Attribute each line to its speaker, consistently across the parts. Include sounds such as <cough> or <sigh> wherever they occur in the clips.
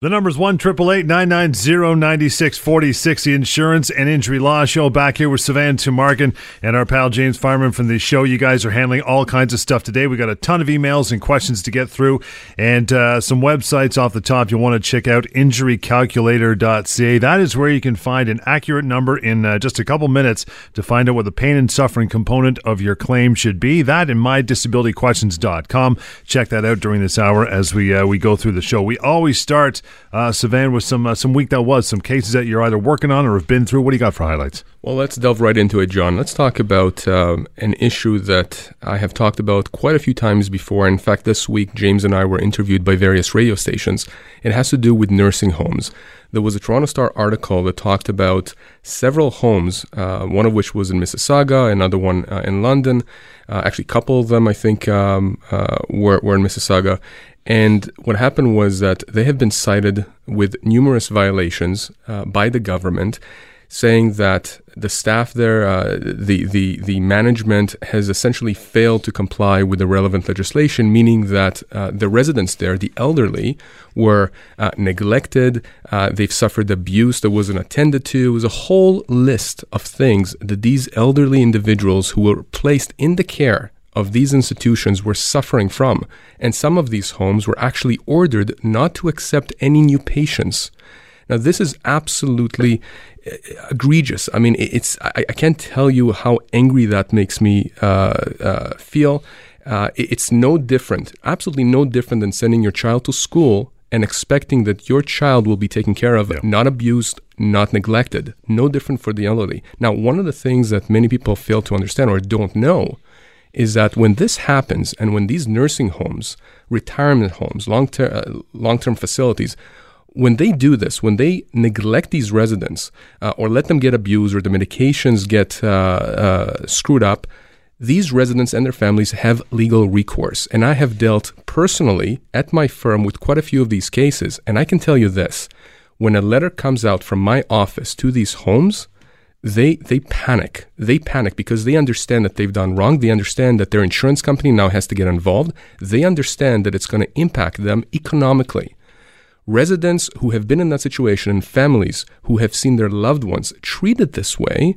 Speaker 1: The number's one triple eight nine nine zero ninety six forty six. The Insurance and Injury Law Show. Back here with Sivan Tumarkin and our pal James Fireman from the show. You guys are handling all kinds of stuff today. We got a ton of emails and questions to get through, and uh, some websites off the top you want to check out. Injurycalculator.ca. That is where you can find an accurate number in uh, just a couple minutes to find out what the pain and suffering component of your claim should be. That and mydisabilityquestions.com. Check that out during this hour as we uh, we go through the show. We always start uh, Sivan, with some uh, some week that was, some cases that you're either working on or have been through. What do you got for highlights?
Speaker 2: Well, let's delve right into it, John. Let's talk about um, an issue that I have talked about quite a few times before. In fact, this week, James and I were interviewed by various radio stations. It has to do with nursing homes. There was a Toronto Star article that talked about several homes, uh, one of which was in Mississauga, another one uh, in London. Uh, actually, a couple of them, I think, um, uh, were, were in Mississauga. And what happened was that they have been cited with numerous violations uh, by the government, saying that the staff there, uh, the, the, the management has essentially failed to comply with the relevant legislation, meaning that uh, the residents there, the elderly, were uh, neglected, uh, they've suffered abuse that wasn't attended to. It was a whole list of things that these elderly individuals who were placed in the care of these institutions were suffering from, and some of these homes were actually ordered not to accept any new patients. Now, this is absolutely uh, egregious. I mean, it's I, I can't tell you how angry that makes me uh, uh, feel. Uh, it's no different, absolutely no different than sending your child to school and expecting that your child will be taken care of, yeah. not abused, not neglected. No different for the elderly. Now, one of the things that many people fail to understand or don't know is that when this happens and when these nursing homes, retirement homes, long-term, uh, long-term facilities, when they do this, when they neglect these residents uh, or let them get abused or the medications get uh, uh, screwed up, these residents and their families have legal recourse. And I have dealt personally at my firm with quite a few of these cases. And I can tell you this when a letter comes out from my office to these homes, they they panic. They panic because they understand that they've done wrong. They understand that their insurance company now has to get involved. They understand that it's going to impact them economically. Residents who have been in that situation and families who have seen their loved ones treated this way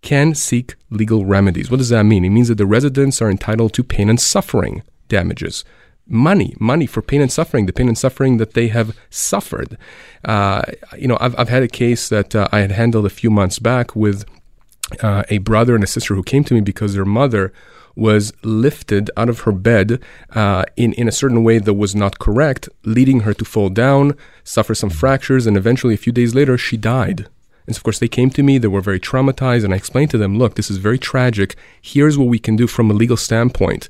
Speaker 2: can seek legal remedies. What does that mean? It means that the residents are entitled to pain and suffering damages money, money for pain and suffering, the pain and suffering that they have suffered. Uh, you know, I've, I've had a case that uh, I had handled a few months back with uh, a brother and a sister who came to me because their mother was lifted out of her bed uh, in, in a certain way that was not correct, leading her to fall down, suffer some fractures, and eventually, a few days later, she died. And so, of course, they came to me, they were very traumatized, and I explained to them, look, this is very tragic. Here's what we can do from a legal standpoint.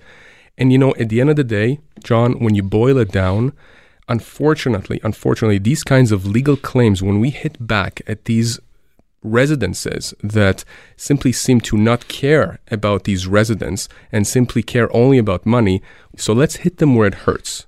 Speaker 2: And you know, at the end of the day, John, when you boil it down, unfortunately, unfortunately, these kinds of legal claims, when we hit back at these residences that simply seem to not care about these residents and simply care only about money, so let's hit them where it hurts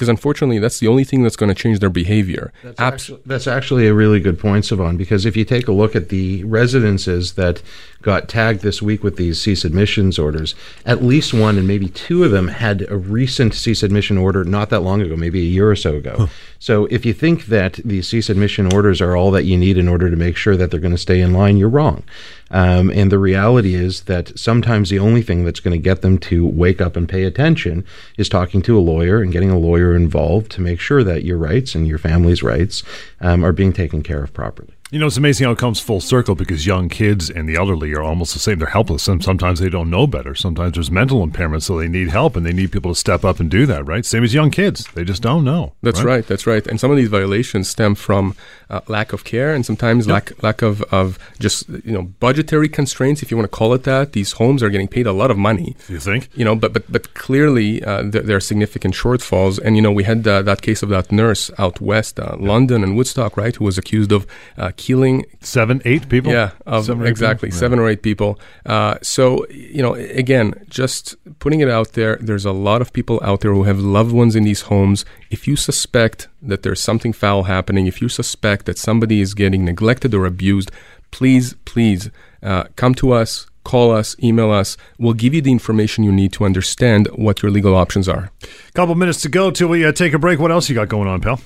Speaker 2: because unfortunately that's the only thing that's going to change their behavior.
Speaker 3: That's, Abs- actually, that's actually a really good point, Sivan, because if you take a look at the residences that got tagged this week with these cease admissions orders, at least one and maybe two of them had a recent cease admission order not that long ago, maybe a year or so ago. Huh. So if you think that the cease admission orders are all that you need in order to make sure that they're going to stay in line, you're wrong. Um, and the reality is that sometimes the only thing that's going to get them to wake up and pay attention is talking to a lawyer and getting a lawyer involved to make sure that your rights and your family's rights um, are being taken care of properly.
Speaker 1: You know, it's amazing how it comes full circle because young kids and the elderly are almost the same. They're helpless, and sometimes they don't know better. Sometimes there's mental impairment, so they need help, and they need people to step up and do that. Right? Same as young kids; they just don't know.
Speaker 2: That's right. right that's right. And some of these violations stem from uh, lack of care, and sometimes yep. lack lack of, of just you know budgetary constraints, if you want to call it that. These homes are getting paid a lot of money.
Speaker 1: You think?
Speaker 2: You know, but but but clearly uh, there, there, are significant shortfalls. And you know, we had uh, that case of that nurse out west, uh, London and Woodstock, right, who was accused of uh, killing
Speaker 1: seven, eight people.
Speaker 2: Yeah, seven exactly people? seven or eight people. Uh, so you know, again, just putting it out there. There's a lot of people out there who have loved ones in these homes. If you suspect that there's something foul happening, if you suspect that somebody is getting neglected or abused, please, please uh, come to us. Call us, email us. We'll give you the information you need to understand what your legal options are.
Speaker 1: Couple minutes to go till we uh, take a break. What else you got going on, pal?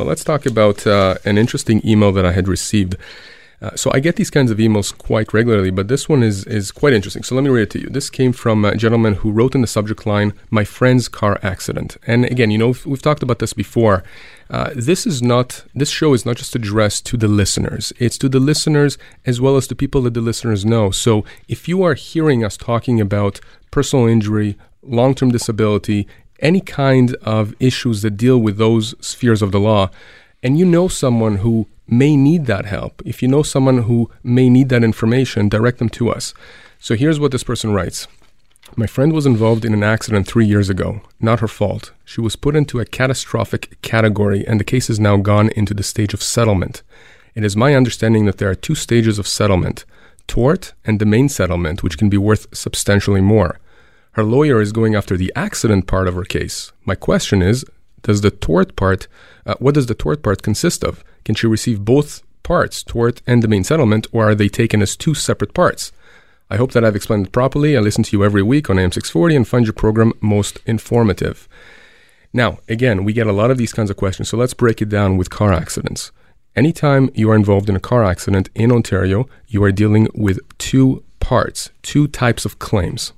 Speaker 2: Well, let's talk about uh, an interesting email that I had received. Uh, so I get these kinds of emails quite regularly, but this one is is quite interesting. So let me read it to you. This came from a gentleman who wrote in the subject line, "My friend's car accident." And again, you know, we've, talked about this before. Uh, this is not this show is not just addressed to the listeners. It's to the listeners as well as to people that the listeners know. So if you are hearing us talking about personal injury, long-term disability, any kind of issues that deal with those spheres of the law, and you know someone who may need that help, if you know someone who may need that information, direct them to us. So here's what this person writes. My friend was involved in an accident three years ago. Not her fault. She was put into a catastrophic category, and the case has now gone into the stage of settlement. It is my understanding that there are two stages of settlement tort and the main settlement, which can be worth substantially more. Her lawyer is going after the accident part of her case. My question is does the tort part, uh, what does the tort part consist of? Can she receive both parts, tort and the main settlement, or are they taken as two separate parts? I hope that I've explained it properly. I listen to you every week on AM640 and find your program most informative. Now, again, we get a lot of these kinds of questions, so let's break it down with car accidents. Anytime you are involved in a car accident in Ontario, you are dealing with two parts, two types of claims.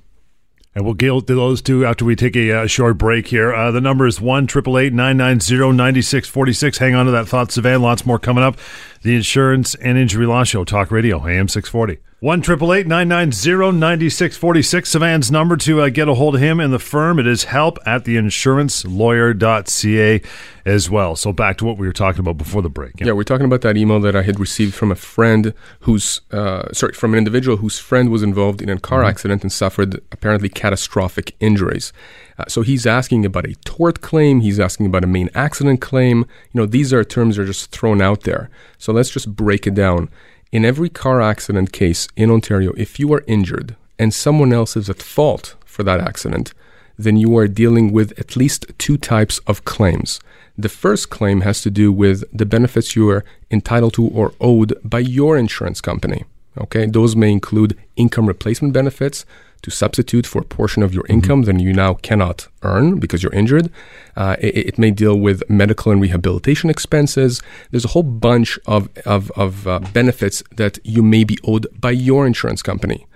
Speaker 1: And we'll get to those two after we take a, a short break here. Uh, the number is 1 990 9646. Hang on to that thought, Savannah. Lots more coming up. The Insurance and Injury Law Show, Talk Radio, AM 640. 1 990 9646. Sivan's number to uh, get a hold of him and the firm. It is help at theinsurancelawyer.ca as well. So back to what we were talking about before the break.
Speaker 2: Yeah, yeah we're talking about that email that I had received from a friend who's, uh, sorry, from an individual whose friend was involved in a car mm-hmm. accident and suffered apparently catastrophic injuries. Uh, so he's asking about a tort claim. He's asking about a main accident claim. You know, these are terms that are just thrown out there. So let's just break it down. In every car accident case in Ontario, if you are injured and someone else is at fault for that accident, then you are dealing with at least two types of claims. The first claim has to do with the benefits you are entitled to or owed by your insurance company. Okay, those may include income replacement benefits, to substitute for a portion of your mm-hmm. income mm-hmm. that you now cannot earn because you're injured. Uh, it, it, may deal with medical and rehabilitation expenses. There's a whole bunch of, of, of uh, benefits that you may be owed by your insurance company.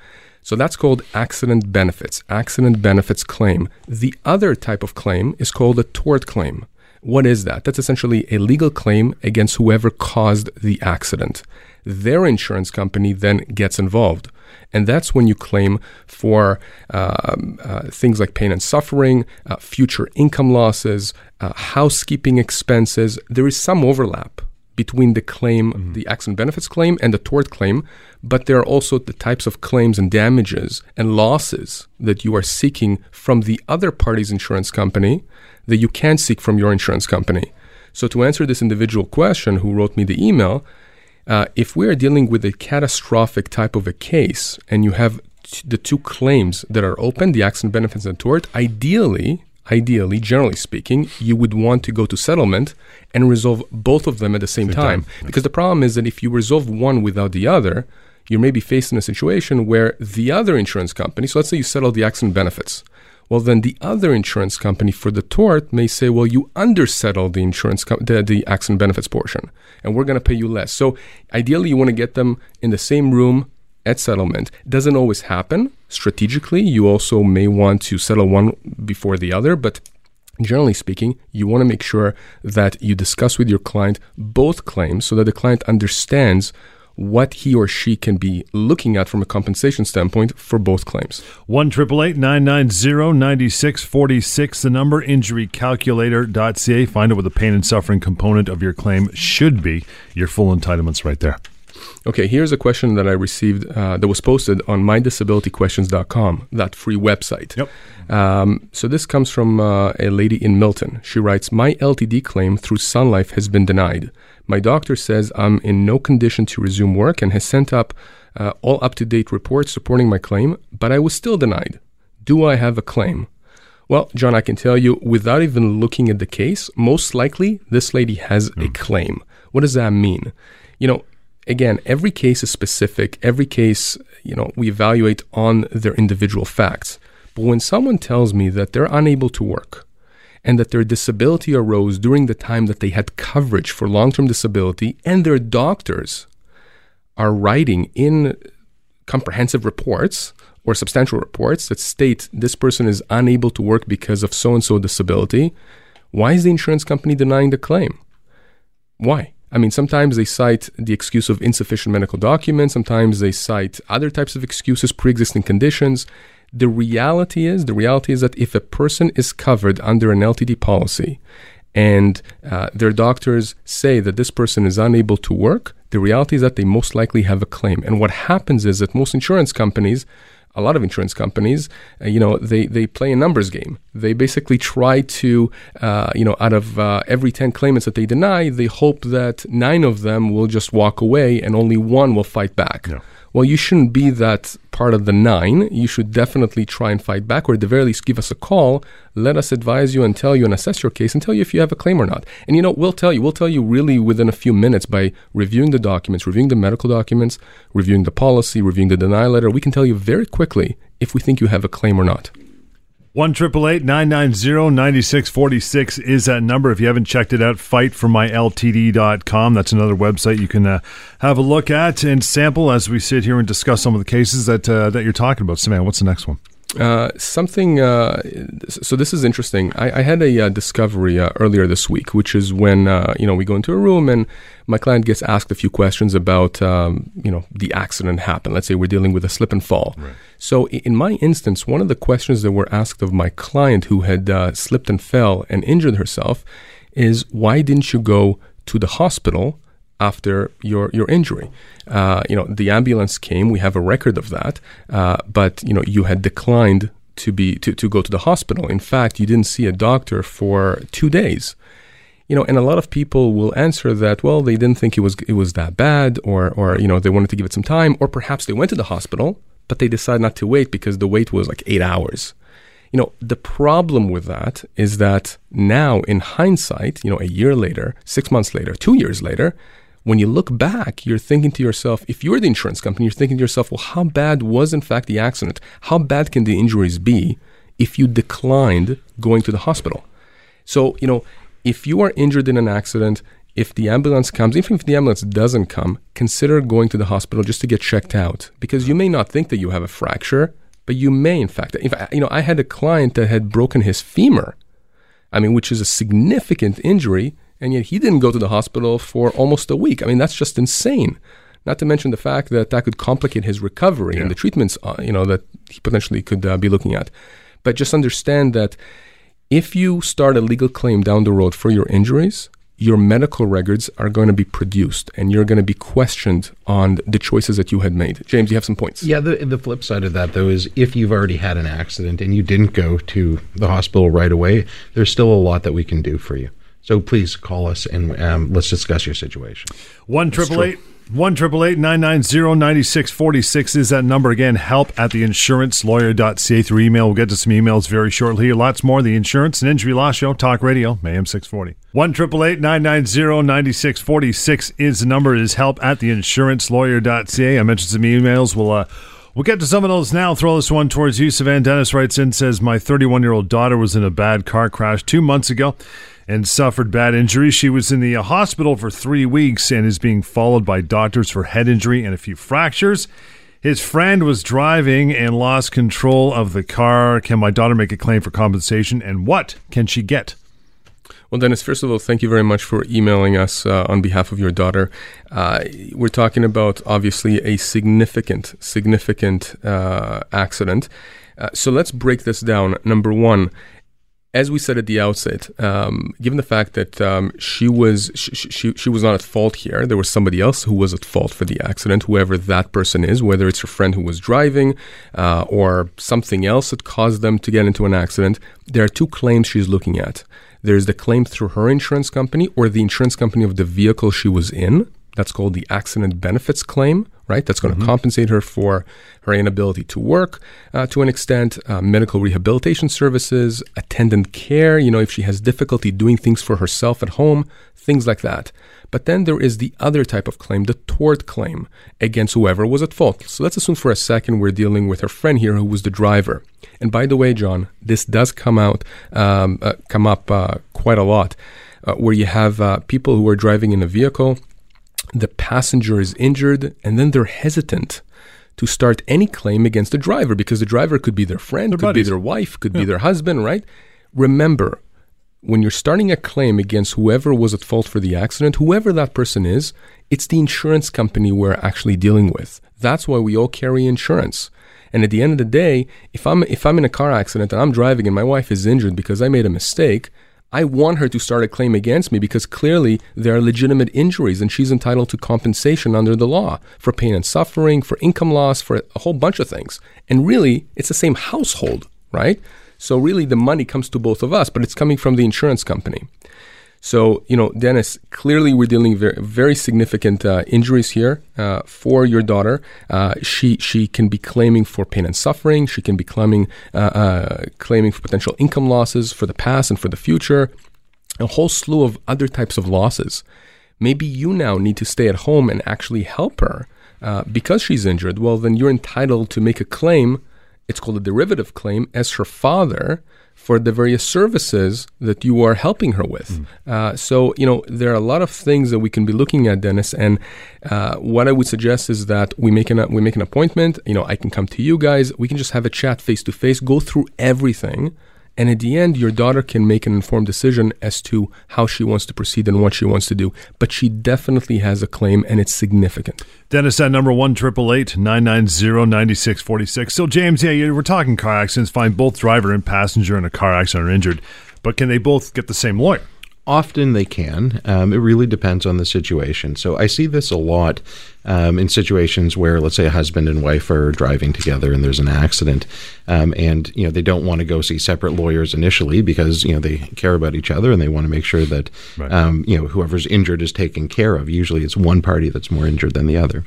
Speaker 2: So that's called accident benefits, accident benefits claim. The other type of claim is called a tort claim. What is that? That's essentially a legal claim against whoever caused the accident. Their insurance company then gets involved. And that's when you claim for um, uh, things like pain and suffering, uh, future income losses, uh, housekeeping expenses. There is some overlap between the claim, mm-hmm. the accident benefits claim, and the tort claim, but there are also the types of claims and damages and losses that you are seeking from the other party's insurance company that you can't seek from your insurance company. So, to answer this individual question who wrote me the email, uh, if we are dealing with a catastrophic type of a case and you have t- the two claims that are open, the accident benefits and tort, ideally, ideally, generally speaking, you would want to go to settlement and resolve both of them at the same, same time. time. Because the problem is that if you resolve one without the other, you may be faced in a situation where the other insurance company, so let's say you settle the accident benefits, well, then the other insurance company for the tort may say, well, you undersettled the insurance, com- the, the accident benefits portion, and we're going to pay you less. So ideally, you want to get them in the same room at settlement. Doesn't always happen. Strategically, you also may want to settle one before the other, but generally speaking, you want to make sure that you discuss with your client both claims so that the client understands what he or she can be looking at from a compensation standpoint for both claims.
Speaker 1: 1 9646 the number injurycalculator.ca. Find out what the pain and suffering component of your claim should be. Your full entitlements right there.
Speaker 2: Okay, here's a question that I received uh, that was posted on mydisabilityquestions.com, that free website.
Speaker 1: Yep.
Speaker 2: Um, so this comes from uh, a lady in Milton. She writes, My LTD claim through Sun Life has been denied. My doctor says I'm in no condition to resume work and has sent up uh, all up to date reports supporting my claim, but I was still denied. Do I have a claim? Well, John, I can tell you without even looking at the case, most likely this lady has mm. a hmm. claim. What does that mean? You know, again, every case is specific. Every case, you know, we evaluate on their individual facts. But when someone tells me that they're unable to work, and that their disability arose during the time that they had coverage for long term disability, and their doctors are writing in comprehensive reports or substantial reports that state this person is unable to work because of so and so disability, why is the insurance company denying the claim? Why? I mean, sometimes they cite the excuse of insufficient medical documents, sometimes they cite other types of excuses, pre existing conditions. The reality is, the reality is that if a person is covered under an LTD policy and uh, their doctors say that this person is unable to work, the reality is that they most likely have a claim. And what happens is that most insurance companies a lot of insurance companies, uh, you know, they, they play a numbers game. They basically try to, uh, you know, out of uh, every 10 claimants that they deny, they hope that nine of them will just walk away and only one will fight back. Yeah well, you shouldn't be that part of the nine. You should definitely try and fight back, or at the very least, give us a call. Let us advise you and tell you and assess your case and tell you if you have a claim or not. And you know, we'll tell you. We'll tell you really within a few minutes by reviewing the documents, reviewing the medical documents, reviewing the policy, reviewing the denial letter. We can tell you very quickly if we think you have a claim or not.
Speaker 1: One triple eight nine nine zero ninety six forty six is that number. If you haven't checked it out, fightformyltd.com. That's another website you can uh, have a look at and sample as we sit here and discuss some of the cases that uh, that you're talking about. Savannah, what's the next one?
Speaker 2: Uh, something. Uh, so this is interesting. I, I had a uh, discovery uh, earlier this week, which is when uh, you know we go into a room and my client gets asked a few questions about um, you know the accident happened. Let's say we're dealing with a slip and fall. Right. So in my instance, one of the questions that were asked of my client who had slipped and fell and injured herself is why didn't you go to the hospital after your your injury. Uh, you know, the ambulance came. We have a record of that, uh, but you know, you had declined to be to, to go to the hospital. In fact, you didn't see a doctor for two days. You know, and a lot of people will answer that. Well, they didn't think it was it was that bad, or or you know, they wanted to give it some time, or perhaps they went to the hospital, but they decided not to wait because the wait was like eight hours. You know, the problem with that is that now, in hindsight, you know, a year later, six months later, two years later, when you look back, you're thinking to yourself, if you're the insurance company, you're thinking to yourself, well, how bad was in fact the accident? How bad can the injuries be if you declined going to the hospital? So, you know, if you are injured in an accident, if the ambulance comes, even if the ambulance doesn't come, consider going to the hospital just to get checked out because you may not think that you have a fracture, but you may in fact. If you know, I had a client that had broken his femur. I mean, which is a significant injury and yet he didn't go to the hospital for almost a week. I mean, that's just insane. Not to mention the fact that that could complicate his recovery yeah. and the treatments, uh, you know, that he potentially could uh, be looking at. But just understand that if you start a legal claim down the road for your injuries, your medical records are going to be produced and you're going to be questioned on the choices that you had made. James, you have some points.
Speaker 3: Yeah, the, the flip side of that, though, is if you've already had an accident and you didn't go to the hospital right away, there's still a lot that we can do for you. So please call us and um, let's discuss your situation.
Speaker 1: One triple eight. One triple eight nine nine zero ninety six forty six is that number again. Help at the insurancelawyer.ca through email. We'll get to some emails very shortly. Lots more. The Insurance and Injury Law Show, Talk Radio, AM six forty. One triple eight nine nine zero ninety six forty six is the number. It is help at the insurancelawyer.ca. I mentioned some emails. We'll uh, We'll get to some of those now. Throw this one towards you. Savannah Dennis writes in says, My 31 year old daughter was in a bad car crash two months ago and suffered bad injuries. She was in the hospital for three weeks and is being followed by doctors for head injury and a few fractures. His friend was driving and lost control of the car. Can my daughter make a claim for compensation? And what can she get?
Speaker 2: Well, Dennis, first of all, thank you very much for emailing us uh, on behalf of your daughter. Uh, we're talking about obviously a significant, significant uh, accident. Uh, so let's break this down. Number one, as we said at the outset, um, given the fact that um, she was she, she, she was not at fault here, there was somebody else who was at fault for the accident, whoever that person is, whether it's her friend who was driving uh, or something else that caused them to get into an accident. There are two claims she's looking at. There's the claim through her insurance company or the insurance company of the vehicle she was in. That's called the accident benefits claim, right? That's going to mm-hmm. compensate her for her inability to work uh, to an extent, uh, medical rehabilitation services, attendant care, you know, if she has difficulty doing things for herself at home, things like that. But then there is the other type of claim, the tort claim against whoever was at fault. So let's assume for a second we're dealing with our friend here who was the driver. And by the way, John, this does come out, um, uh, come up uh, quite a lot, uh, where you have uh, people who are driving in a vehicle, the passenger is injured, and then they're hesitant to start any claim against the driver because the driver could be their friend,
Speaker 1: Their
Speaker 2: could be their wife, could
Speaker 1: Yeah.
Speaker 2: be their husband, right? Remember, when you're starting a claim against whoever was at fault for the accident, whoever that person is, it's the insurance company we're actually dealing with. That's why we all carry insurance. And at the end of the day, if I'm if I'm in a car accident and I'm driving and my wife is injured because I made a mistake, I want her to start a claim against me because clearly there are legitimate injuries and she's entitled to compensation under the law for pain and suffering, for income loss, for a whole bunch of things. And really, it's the same household, right? So really the money comes to both of us, but it's coming from the insurance company. So, you know, Dennis, clearly we're dealing very, very significant uh, injuries here uh, for your daughter. Uh, she she can be claiming for pain and suffering. She can be claiming uh, uh, claiming for potential income losses for the past and for the future. A whole slew of other types of losses. Maybe you now need to stay at home and actually help her uh, because she's injured. Well, then you're entitled to make a claim. It's called a derivative claim as her father for the various services that you are helping her with. Uh, so, you know, there are a lot of things that we can be looking at, Dennis. And uh, what I would suggest is that we make an we make an appointment. You know, I can come to you guys. We can just have a chat face to face, go through everything. And at the end, your daughter can make an informed decision as to how she wants to proceed and what she wants to do. But she definitely has a claim, and it's significant.
Speaker 1: Dennis at number one triple eight nine nine zero ninety six forty six. So James, yeah, we're talking car accidents. Fine, both driver and passenger in a car accident are injured, but can they both get the same lawyer?
Speaker 3: Often they can. Um, it really depends on the situation. So I see this a lot um, in situations where, let's say, a husband and wife are driving together and there's an accident, um, and you know they don't want to go see separate lawyers initially because you know they care about each other and they want to make sure that
Speaker 1: Right.
Speaker 3: um, you know whoever's injured is taken care of. Usually, it's one party that's more injured than the other.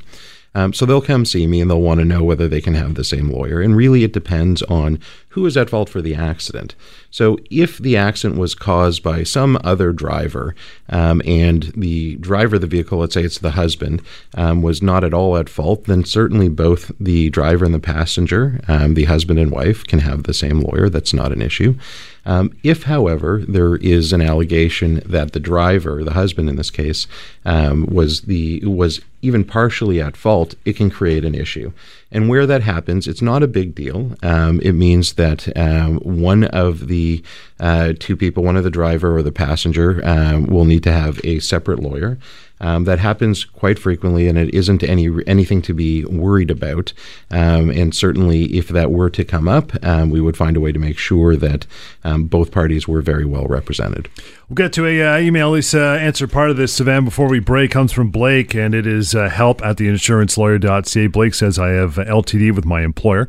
Speaker 3: Um, so they'll come see me and they'll want to know whether they can have the same lawyer. And really, it depends on who is at fault for the accident. So if the accident was caused by some other driver um, and the driver of the vehicle, let's say it's the husband, um, was not at all at fault, then certainly both the driver and the passenger, um, the husband and wife, can have the same lawyer. That's not an issue. Um, if, however, there is an allegation that the driver, the husband in this case, um, was the was even partially at fault, it can create an issue. And where that happens, it's not a big deal. Um, it means that um, one of the uh, two people, one of the driver or the passenger, um, will need to have a separate lawyer. Um, that happens quite frequently, and it isn't any anything to be worried about. Um, and certainly, if that were to come up, um, we would find a way to make sure that both parties were very well represented.
Speaker 1: We'll get to a uh, email. Least uh, answer part of this, Sivan, before we break. Comes from Blake, and it is uh, help at theinsurancelawyer.ca. Blake says, I have LTD with my employer.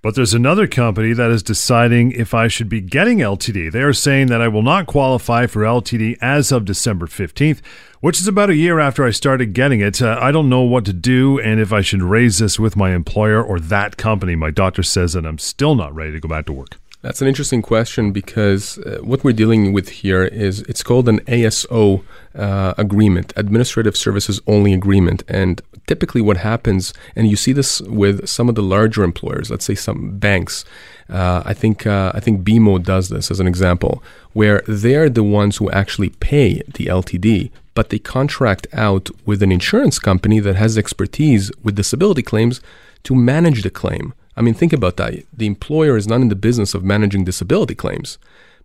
Speaker 1: But there's another company that is deciding if I should be getting LTD. They are saying that I will not qualify for LTD as of December 15th, which is about a year after I started getting it. Uh, I don't know what to do and if I should raise this with my employer or that company. My doctor says that I'm still not ready to go back to work.
Speaker 2: That's an interesting question because uh, what we're dealing with here is it's called an ASO uh, agreement, Administrative Services Only Agreement. And typically, what happens, and you see this with some of the larger employers, let's say some banks. Uh, I think uh, I think BMO does this as an example, where they're the ones who actually pay the LTD, but they contract out with an insurance company that has expertise with disability claims to manage the claim. I mean, think about that. The employer is not in the business of managing disability claims,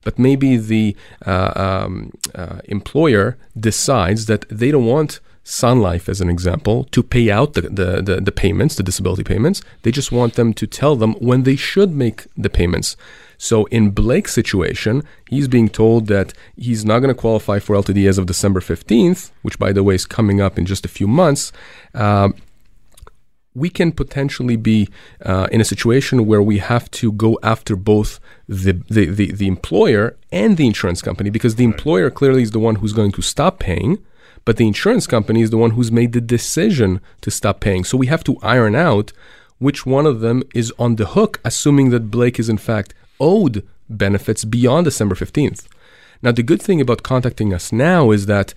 Speaker 2: but maybe the uh, um, uh, employer decides that they don't want Sun Life, as an example, to pay out the, the, the, the payments, the disability payments. They just want them to tell them when they should make the payments. So in Blake's situation, he's being told that he's not going to qualify for LTD as of December 15th, which, by the way, is coming up in just a few months. Um, we can potentially be uh, in a situation where we have to go after both the, the, the, the employer and the insurance company because the employer clearly is the one who's going to stop paying, but the insurance company is the one who's made the decision to stop paying. So we have to iron out which one of them is on the hook, assuming that Blake is in fact owed benefits beyond December 15th. Now, the good thing about contacting us now is that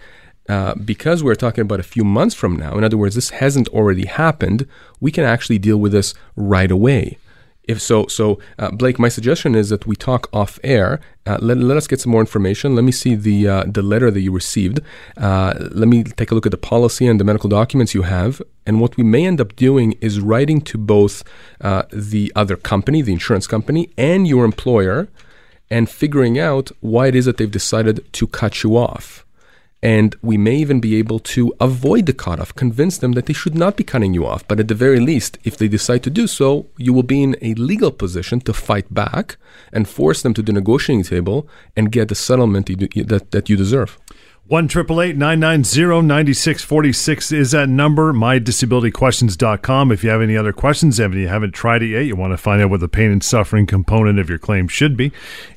Speaker 2: uh, because we're talking about a few months from now, in other words, this hasn't already happened, we can actually deal with this right away. If so, so uh, Blake, my suggestion is that we talk off air. Uh, let, let us get some more information. Let me see the uh, the letter that you received. Uh, let me take a look at the policy and the medical documents you have. And what we may end up doing is writing to both uh, the other company, the insurance company, and your employer, and figuring out why it is that they've decided to cut you off. And we may even be able to avoid the cutoff, convince them that they should not be cutting you off. But at the very least, if they decide to do so, you will be in a legal position to fight back and force them to the negotiating table and get the settlement that, that you deserve.
Speaker 1: One triple eight nine nine zero ninety six forty six is that number. MyDisabilityQuestions.com. If you have any other questions, if you haven't tried it yet, you want to find out what the pain and suffering component of your claim should be.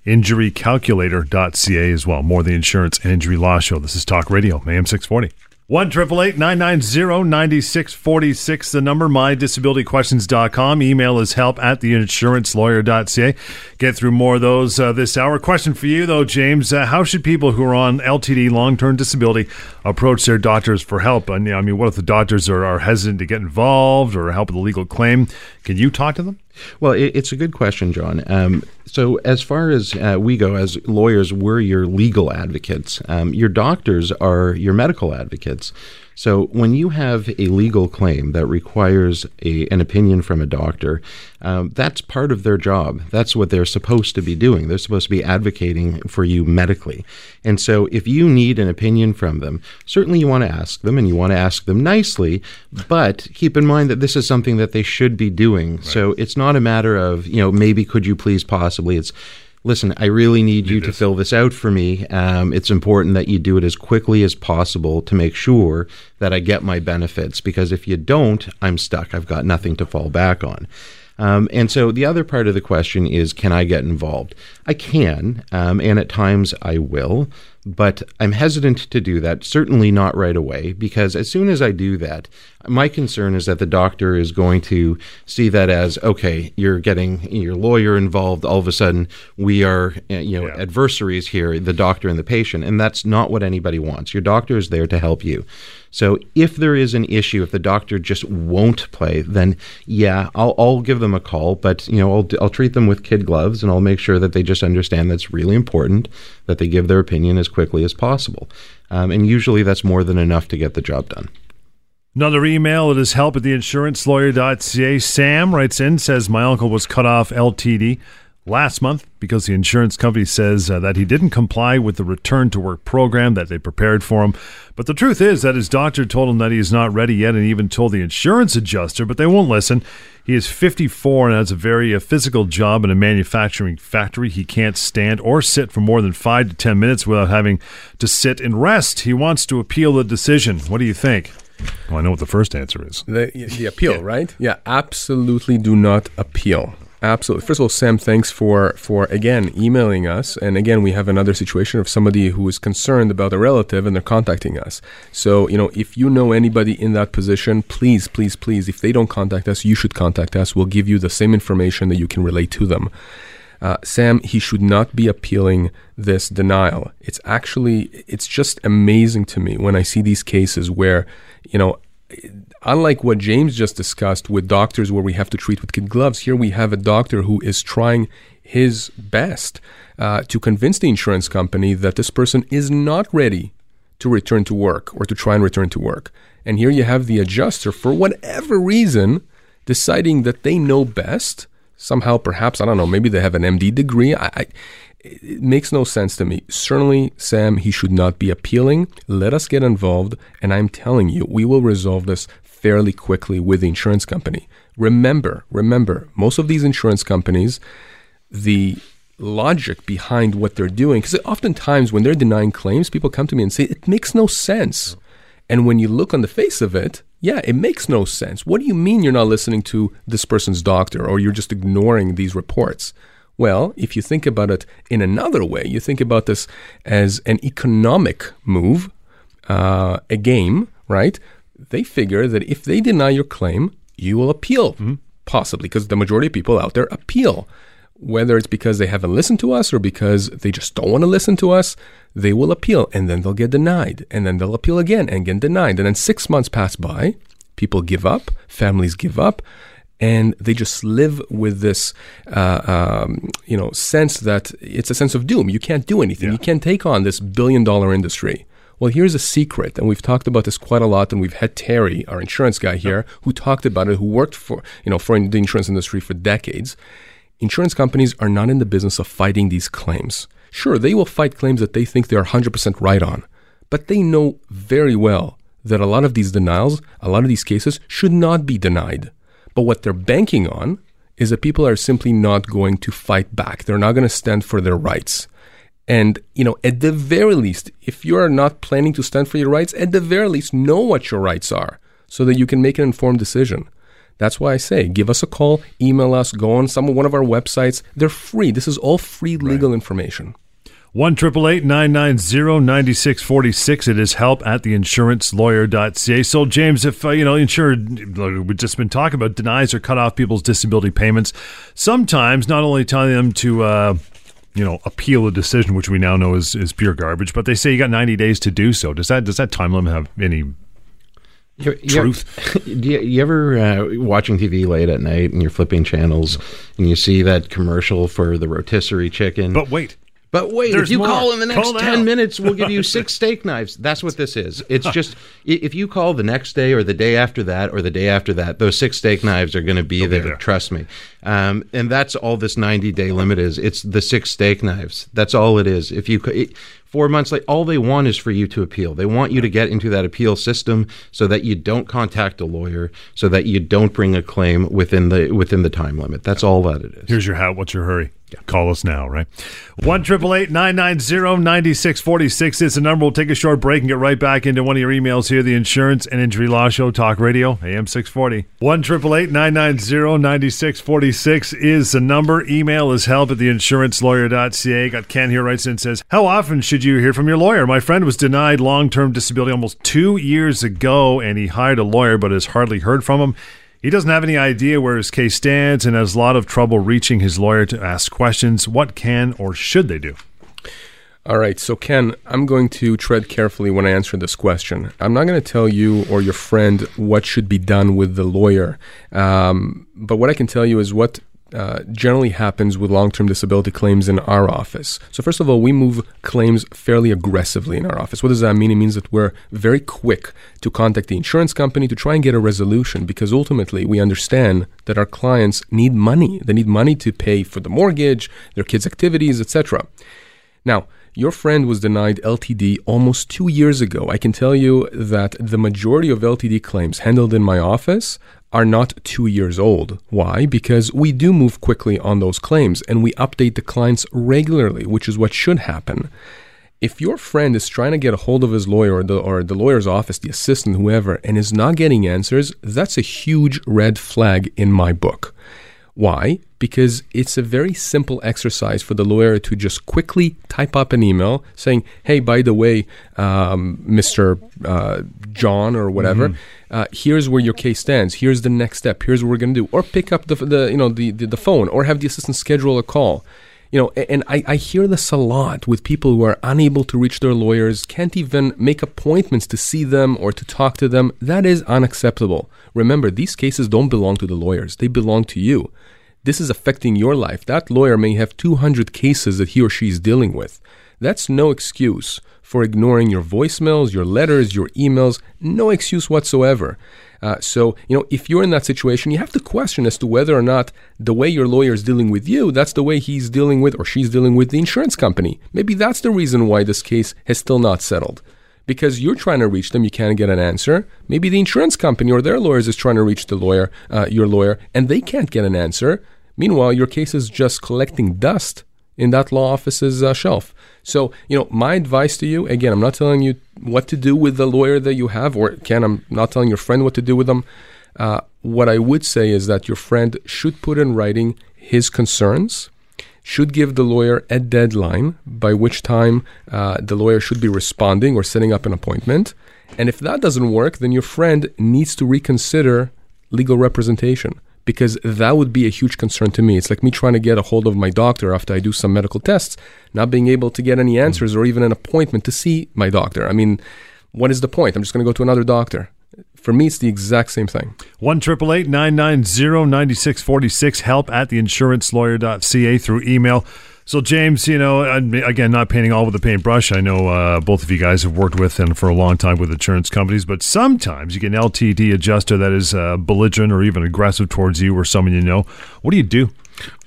Speaker 1: InjuryCalculator.ca as well. More the insurance and injury law show. This is Talk Radio, AM six forty. One triple eight nine nine zero ninety six forty six. The number mydisabilityquestions.com. Email is help at theinsurancelawyer.ca. Get through more of those uh, this hour. Question for you though, James: uh, How should people who are on LTD long term disability approach their doctors for help? And I mean, what if the doctors are, are hesitant to get involved or help with a legal claim? Can you talk to them?
Speaker 3: Well, it, it's a good question, John. Um, so, as far as uh, we go, as lawyers, we're your legal advocates. Um, your doctors are your medical advocates. So, when you have a legal claim that requires a, an opinion from a doctor, um, that's part of their job. That's what they're supposed to be doing. They're supposed to be advocating for you medically. And so, if you need an opinion from them, certainly you want to ask them and you want to ask them nicely, but keep in mind that this is something that they should be doing. Right. So, it's not a matter of, you know, maybe could you please possibly. It's listen, I really need you to fill this out for me. Um, it's important that you do it as quickly as possible to make sure that I get my benefits because if you don't, I'm stuck. I've got nothing to fall back on. Um, and so the other part of the question is can I get involved? I can, um, and at times I will, but I'm hesitant to do that, certainly not right away, because as soon as I do that, my concern is that the doctor is going to see that as okay, you're getting your lawyer involved. All of a sudden, we are uh, you know yeah. adversaries here, the doctor and the patient, and that's not what anybody wants. Your doctor is there to help you. So if there is an issue, if the doctor just won't play, then yeah, I'll, I'll give them a call. But you know, I'll, I'll treat them with kid gloves, and I'll make sure that they just understand that's really important that they give their opinion as quickly as possible. Um, and usually, that's more than enough to get the job done.
Speaker 1: Another email, it is help at theinsurancelawyer.ca. Sam writes in, says, My uncle was cut off LTD last month because the insurance company says uh, that he didn't comply with the return to work program that they prepared for him. But the truth is that his doctor told him that he is not ready yet and even told the insurance adjuster, but they won't listen. He is 54 and has a very uh, physical job in a manufacturing factory. He can't stand or sit for more than five to 10 minutes without having to sit and rest. He wants to appeal the decision. What do you think? Well, I know what the first answer is.
Speaker 2: The, the appeal, yeah. right? Yeah, absolutely do not appeal. Absolutely. First of all, Sam, thanks for for again emailing us. And again, we have another situation of somebody who is concerned about a relative and they're contacting us. So, you know, if you know anybody in that position, please, please, please, if they don't contact us, you should contact us. We'll give you the same information that you can relate to them. Uh, Sam, he should not be appealing this denial. It's actually, it's just amazing to me when I see these cases where, you know, unlike what James just discussed with doctors where we have to treat with kid gloves, here we have a doctor who is trying his best uh, to convince the insurance company that this person is not ready to return to work or to try and return to work. And here you have the adjuster, for whatever reason, deciding that they know best. Somehow, perhaps, I don't know, maybe they have an MD degree. I, I it makes no sense to me. Certainly, Sam, he should not be appealing. Let us get involved, and I'm telling you, we will resolve this fairly quickly with the insurance company. Remember, remember, most of these insurance companies, the logic behind what they're doing, because oftentimes when they're denying claims, people come to me and say, it makes no sense. And when you look on the face of it, yeah, it makes no sense. What do you mean you're not listening to this person's doctor or you're just ignoring these reports? Well, if you think about it in another way, you think about this as an economic move, uh, a game, right? They figure that if they deny your claim, you will appeal, mm-hmm. possibly, because the majority of people out there appeal. whether it's because they haven't listened to us or because they just don't want to listen to us, they will appeal and then they'll get denied. And then they'll appeal again and get denied. And then six months pass by, people give up, families give up, and they just live with this, uh, um, you know, sense that it's a sense of doom. You can't do anything.
Speaker 1: Yeah.
Speaker 2: You can't take on this billion dollar industry. Well, here's a secret, and we've talked about this quite a lot, and we've had Terry, our insurance guy here, who talked about it, who worked for, you know, for the insurance industry for decades. Insurance companies are not in the business of fighting these claims. Sure, they will fight claims that they think they are 100% right on, but they know very well that a lot of these denials, a lot of these cases should not be denied. But what they're banking on is that people are simply not going to fight back. They're not going to stand for their rights. And, you know, at the very least, if you are not planning to stand for your rights, at the very least, know what your rights are so that you can make an informed decision. That's why I say give us a call, email us, go on some one of our websites. They're free. This is all free legal information.
Speaker 1: One triple eight nine nine zero ninety six forty six. It is help at the insurancelawyer.ca. So, James, if uh, you know, insured, we've just been talking about, denies or cut off people's disability payments. Sometimes, not only telling them to, uh, you know, appeal a decision, which we now know is, is pure garbage, but they say you got ninety days to do so. Does that does that time limit have any
Speaker 3: You, you-
Speaker 1: truth? <laughs>
Speaker 3: do you, you ever uh, watching TV late at night and you're flipping channels and you see that commercial for the rotisserie chicken?
Speaker 1: But wait,
Speaker 3: But wait,
Speaker 1: There's
Speaker 3: if you
Speaker 1: more.
Speaker 3: call in the next
Speaker 1: Call now.
Speaker 3: 10 minutes, we'll give you <laughs> six steak knives. That's what this is. It's just, if you call the next day or the day after that or the day after that, those six steak knives are going to be there,
Speaker 1: there.
Speaker 3: Trust me. Um, and that's all this 90 day limit is. It's the six steak knives. That's all it is. If you, it, four months late, all they want is for you to appeal. They want you to get into that appeal system so that you don't contact a lawyer, so that you don't bring a claim within the, within the time limit. That's all that it is.
Speaker 1: Here's your how. What's your hurry? Call us now, right? One triple eight nine nine zero ninety six forty six is the number. We'll take a short break and get right back into one of your emails here. The Insurance and Injury Law Show, Talk Radio, AM six forty. One triple eight nine nine zero ninety six forty six is the number. Email is help at the insurancelawyer.ca. Got Ken here writes in and says, How often should you hear from your lawyer? My friend was denied long term disability almost two years ago, and he hired a lawyer, but has hardly heard from him. He doesn't have any idea where his case stands and has a lot of trouble reaching his lawyer to ask questions. What can or should they do?
Speaker 2: All right, so Ken, I'm going to tread carefully when I answer this question. I'm not going to tell you or your friend what should be done with the lawyer, um, but what I can tell you is what uh, generally happens with long term disability claims in our office. So, first of all, we move claims fairly aggressively in our office. What does that mean? It means that we're very quick to contact the insurance company to try and get a resolution because ultimately we understand that our clients need money. They need money to pay for the mortgage, their kids' activities, etc. Now, your friend was denied LTD almost two years ago. I can tell you that the majority of LTD claims handled in my office are not two years old. Why? Because we do move quickly on those claims and we update the clients regularly, which is what should happen. If your friend is trying to get a hold of his lawyer or the, or the lawyer's office, the assistant, whoever, and is not getting answers, that's a huge red flag in my book. Why? Because it's a very simple exercise for the lawyer to just quickly type up an email saying, "Hey, by the way, um, Mister uh, John or whatever, uh, here's where your case stands. Here's the next step. Here's what we're going to do." Or pick up the, the you know the, the the phone, or have the assistant schedule a call. You know, and I, I hear this a lot with people who are unable to reach their lawyers, can't even make appointments to see them or to talk to them. That is unacceptable. Remember, these cases don't belong to the lawyers, they belong to you. This is affecting your life. That lawyer may have 200 cases that he or she is dealing with. That's no excuse for ignoring your voicemails, your letters, your emails. No excuse whatsoever. Uh, so, you know, if you're in that situation, you have to question as to whether or not the way your lawyer is dealing with you, that's the way he's dealing with or she's dealing with the insurance company. Maybe that's the reason why this case has still not settled. Because you're trying to reach them, you can't get an answer. Maybe the insurance company or their lawyers is trying to reach the lawyer, uh, your lawyer, and they can't get an answer. Meanwhile, your case is just collecting dust in that law office's uh, shelf. So, you know, my advice to you again, I'm not telling you what to do with the lawyer that you have, or can I'm not telling your friend what to do with them. Uh, what I would say is that your friend should put in writing his concerns, should give the lawyer a deadline by which time uh, the lawyer should be responding or setting up an appointment. And if that doesn't work, then your friend needs to reconsider legal representation because that would be a huge concern to me. It's like me trying to get a hold of my doctor after I do some medical tests, not being able to get any answers or even an appointment to see my doctor. I mean, what is the point? I'm just going to go to another doctor. For me, it's the exact same thing.
Speaker 1: 1 9646 help at theinsurancelawyer.ca through email. So, James, you know, again, not painting all with a paintbrush. I know uh, both of you guys have worked with and for a long time with insurance companies, but sometimes you get an LTD adjuster that is uh, belligerent or even aggressive towards you or someone you know. What do you do?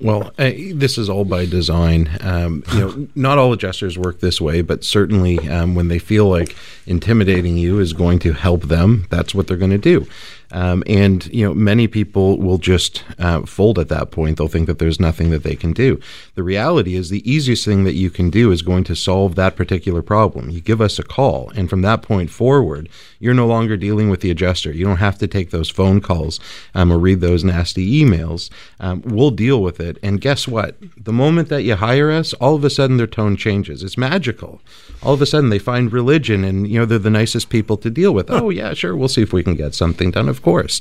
Speaker 3: Well, uh, this is all by design. Um, you know, <laughs> not all adjusters work this way, but certainly um, when they feel like intimidating you is going to help them, that's what they're going to do. Um, and you know, many people will just uh, fold at that point. They'll think that there's nothing that they can do. The reality is, the easiest thing that you can do is going to solve that particular problem. You give us a call, and from that point forward, you're no longer dealing with the adjuster. You don't have to take those phone calls um, or read those nasty emails. Um, we'll deal with it. And guess what? The moment that you hire us, all of a sudden their tone changes. It's magical. All of a sudden they find religion, and you know they're the nicest people to deal with. oh yeah, sure, we'll see if we can get something done. Of course.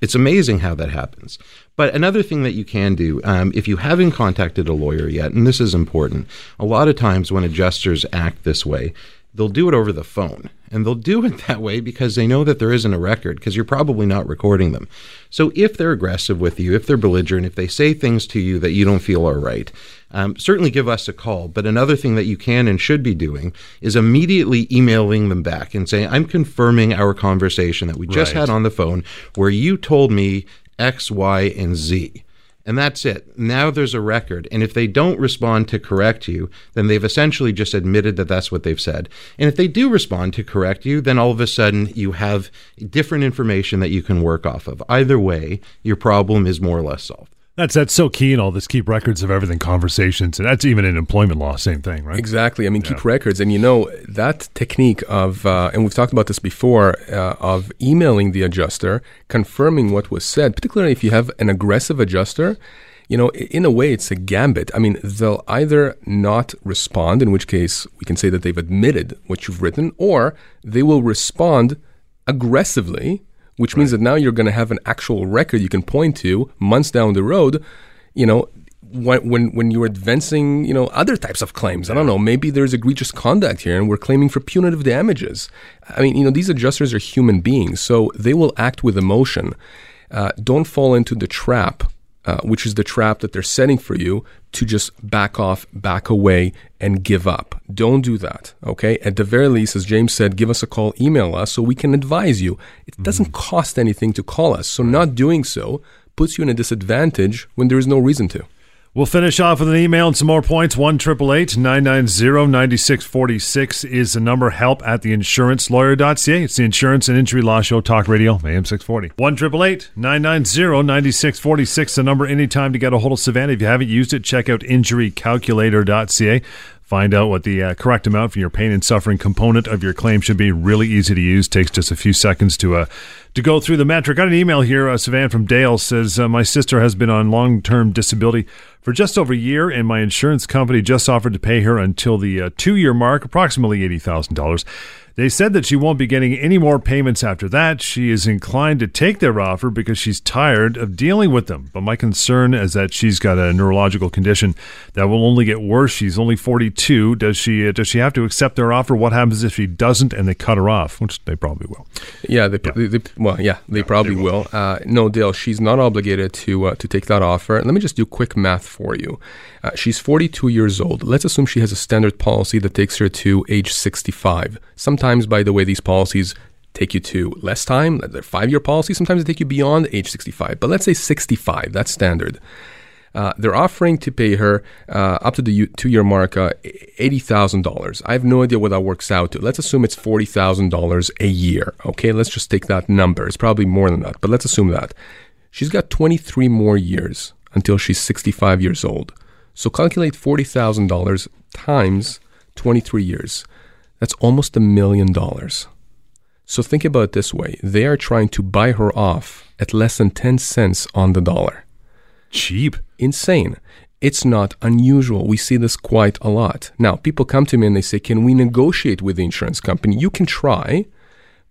Speaker 3: It's amazing how that happens. But another thing that you can do, um, if you haven't contacted a lawyer yet, and this is important, a lot of times when adjusters act this way, they'll do it over the phone. And they'll do it <laughs> that way because they know that there isn't a record because you're probably not recording them. So if they're aggressive with you, if they're belligerent, if they say things to you that you don't feel are right, um, certainly give us a call. But another thing that you can and should be doing is immediately emailing them back and saying, I'm confirming our conversation that we just right. had on the phone where you told me X, Y, and Z. And that's it. Now there's a record. And if they don't respond to correct you, then they've essentially just admitted that that's what they've said. And if they do respond to correct you, then all of a sudden you have different information that you can work off of. Either way, your problem is more or less solved.
Speaker 1: That's that's so key in all this. Keep records of everything, conversations, and that's even in employment law, same thing, right?
Speaker 2: Exactly. I mean, yeah. keep records, and you know that technique of, uh, and we've talked about this before, uh, of emailing the adjuster, confirming what was said. Particularly if you have an aggressive adjuster, you know, in a way, it's a gambit. I mean, they'll either not respond, in which case we can say that they've admitted what you've written, or they will respond aggressively which means that now you're going to have an actual record you can point to months down the road. You know, when when when you're advancing, you know, other types of claims. I don't know. Maybe there's egregious conduct here, and we're claiming for punitive damages. I mean, you know, these adjusters are human beings, so they will act with emotion. Uh, don't fall into the trap uh, which is the trap that they're setting for you to just back off, back away, and give up. Don't do that. Okay. At the very least, as James said, give us a call, email us so we can advise you. It mm-hmm. doesn't cost anything to call us. So, not doing so puts you in a disadvantage when there is no reason to.
Speaker 1: We'll finish off with an email and some more points. 1 9646 is the number. Help at the theinsurancelawyer.ca. It's the Insurance and Injury Law Show, Talk Radio, AM 640. 1 9646 the number anytime to get a hold of Sivan. If you haven't used it, check out injurycalculator.ca. Find out what the uh, correct amount for your pain and suffering component of your claim should be. Really easy to use. Takes just a few seconds to uh, to go through the metric. Got an email here. Uh, Sivan from Dale says uh, my sister has been on long term disability for just over a year, and my insurance company just offered to pay her until the uh, two year mark, approximately eighty thousand dollars. They said that she won't be getting any more payments after that. She is inclined to take their offer because she's tired of dealing with them. But my concern is that she's got a neurological condition that will only get worse. She's only 42. Does she uh, does she have to accept their offer? What happens if she doesn't and they cut her off? Which they probably will.
Speaker 2: Yeah, they, yeah. They, they, well, yeah, they yeah, probably they will. will. Uh, no, Dale, she's not obligated to uh, to take that offer. Let me just do quick math for you. Uh, she's 42 years old. Let's assume she has a standard policy that takes her to age 65. Sometimes, by the way, these policies take you to less time. They're five year policies. Sometimes they take you beyond age 65. But let's say 65. That's standard. Uh, they're offering to pay her uh, up to the two year mark uh, $80,000. I have no idea what that works out to. Let's assume it's $40,000 a year. Okay, let's just take that number. It's probably more than that, but let's assume that. She's got 23 more years until she's 65 years old. So calculate $40,000 times 23 years. That's almost a million dollars. So think about it this way they are trying to buy her off at less than 10 cents on the dollar.
Speaker 1: Cheap.
Speaker 2: Insane. It's not unusual. We see this quite a lot. Now, people come to me and they say, Can we negotiate with the insurance company? You can try.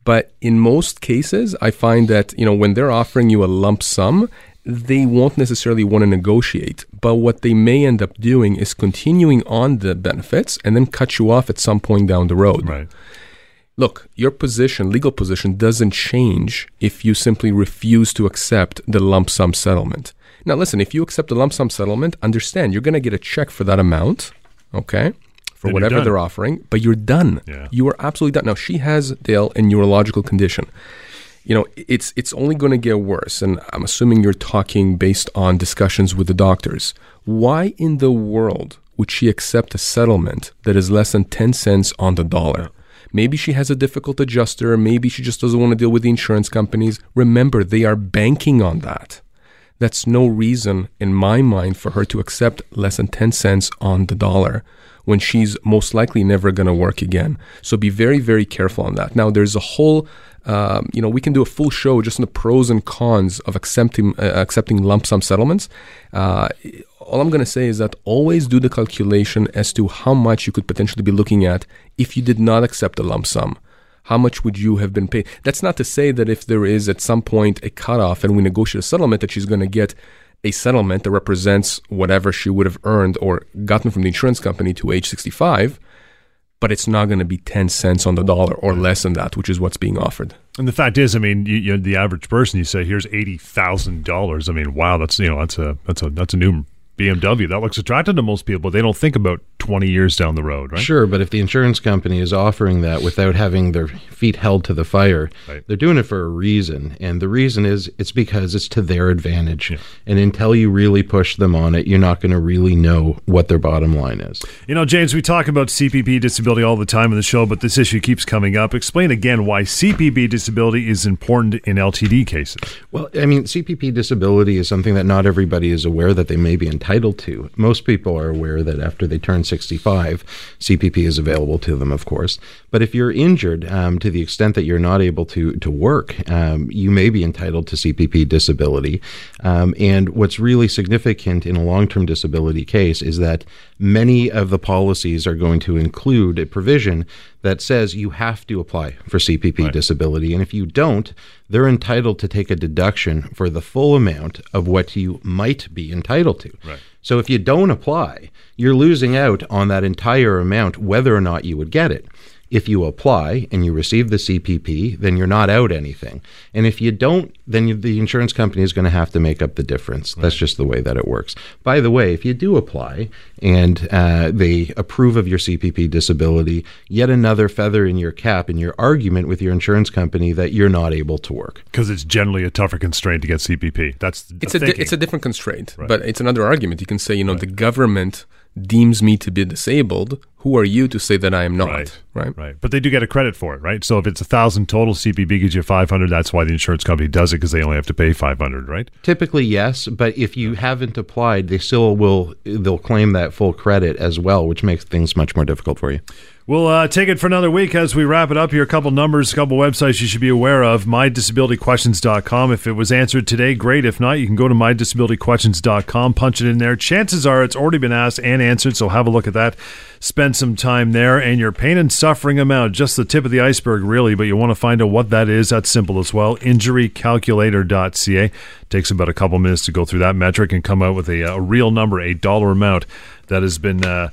Speaker 2: But in most cases, I find that, you know, when they're offering you a lump sum, they won't necessarily want to negotiate. But what they may end up doing is continuing on the benefits and then cut you off at some point down the road.
Speaker 1: Right.
Speaker 2: Look, your position, legal position, doesn't change if you simply refuse to accept the lump sum settlement. Now, listen, if you accept the lump sum settlement, understand you're going to get a check for that amount, okay, for
Speaker 1: Then
Speaker 2: whatever they're offering, but you're done.
Speaker 1: Yeah.
Speaker 2: You are absolutely done. Now, she has, Dale, a neurological condition. You know, it's it's only going to get worse, and I'm assuming you're talking based on discussions with the doctors. Why in the world would she accept a settlement that is less than 10 cents on the dollar? Maybe she has a difficult adjuster. Maybe she just doesn't want to deal with the insurance companies. Remember, they are banking on that. That's no reason, in my mind, for her to accept less than 10 cents on the dollar when she's most likely never going to work again. So be very, very careful on that. Now, there's a whole, um, you know, we can do a full show just on the pros and cons of accepting, uh, accepting lump sum settlements. Uh, all I'm going to say is that always do the calculation as to how much you could potentially be looking at if you did not accept a lump sum how much would you have been paid? That's not to say that if there is at some point a cutoff and we negotiate a settlement, that she's going to get a settlement that represents whatever she would have earned or gotten from the insurance company to age 65, but it's not going to be 10 cents on the dollar or less than that, which is what's being offered.
Speaker 1: And the fact is, I mean, you, you the average person, you say, here's eighty thousand dollars. I mean, wow, that's you know, that's a that's a that's a new BMW. That looks attractive to most people. but They don't think about twenty years down the road, right?
Speaker 3: Sure, but if the insurance company is offering that without having their feet held to the fire,
Speaker 1: Right.
Speaker 3: they're doing it for a reason. And the reason is it's because it's to their advantage. And until you really push them on it, you're not going to really know what their bottom line is.
Speaker 1: You know, James, we talk about CPP disability all the time in the show, but this issue keeps coming up. Explain again why CPP disability is important in LTD cases.
Speaker 3: Well, I mean, CPP disability is something that not everybody is aware that they may be entitled to. Most people are aware that after they turn 65, CPP is available to them, of course. But if you're injured um, to the extent that you're not able to to work, um, you may be entitled to CPP disability. Um, and what's really significant in a long-term disability case is that many of the policies are going to include a provision that says you have to apply for CPP disability. And if you don't, they're entitled to take a deduction for the full amount of what you might be entitled to.
Speaker 1: Right.
Speaker 3: So if you don't apply, you're losing out on that entire amount, whether or not you would get it. If you apply and you receive the CPP, then you're not out anything. And if you don't, then you, the insurance company is going to have to make up the difference. That's just the way that it works. By the way, if you do apply and uh, they approve of your CPP disability, yet another feather in your cap in your argument with your insurance company that you're not able to work.
Speaker 1: Because it's generally a tougher constraint to get CPP. That's
Speaker 2: It's a, di- it's a different constraint, but it's another argument. You can say, you know, the government deems me to be disabled. Who are you to say that I am not?
Speaker 1: Right.
Speaker 2: right?
Speaker 1: Right. But they do get a credit for it, right? So if it's a thousand total, CPP gives you five hundred. That's why the insurance company does it because they only have to pay five hundred, right?
Speaker 3: Typically, yes, but if you haven't applied, they still will. They'll claim that full credit as well, which makes things much more difficult for you.
Speaker 1: We'll uh, take it for another week as we wrap it up here. A couple numbers, a couple websites you should be aware of. MyDisabilityQuestions.com. If it was answered today, great. If not, you can go to MyDisabilityQuestions.com, punch it in there. Chances are it's already been asked and answered, so have a look at that. Spend some time there. And your pain and suffering amount, just the tip of the iceberg, really, but you want to find out what that is. That's simple as well. InjuryCalculator.ca. Takes about a couple minutes to go through that metric and come out with a, a real number, a dollar amount that has been. Uh,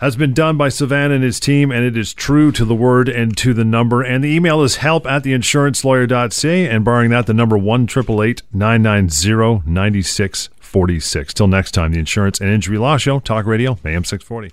Speaker 1: has been done by Sivan and his team, and it is true to the word and to the number. And the email is help at the theinsurancelawyer.ca, and barring that, the number 1 990 9646. Till next time, the Insurance and Injury Law Show, Talk Radio, AM 640.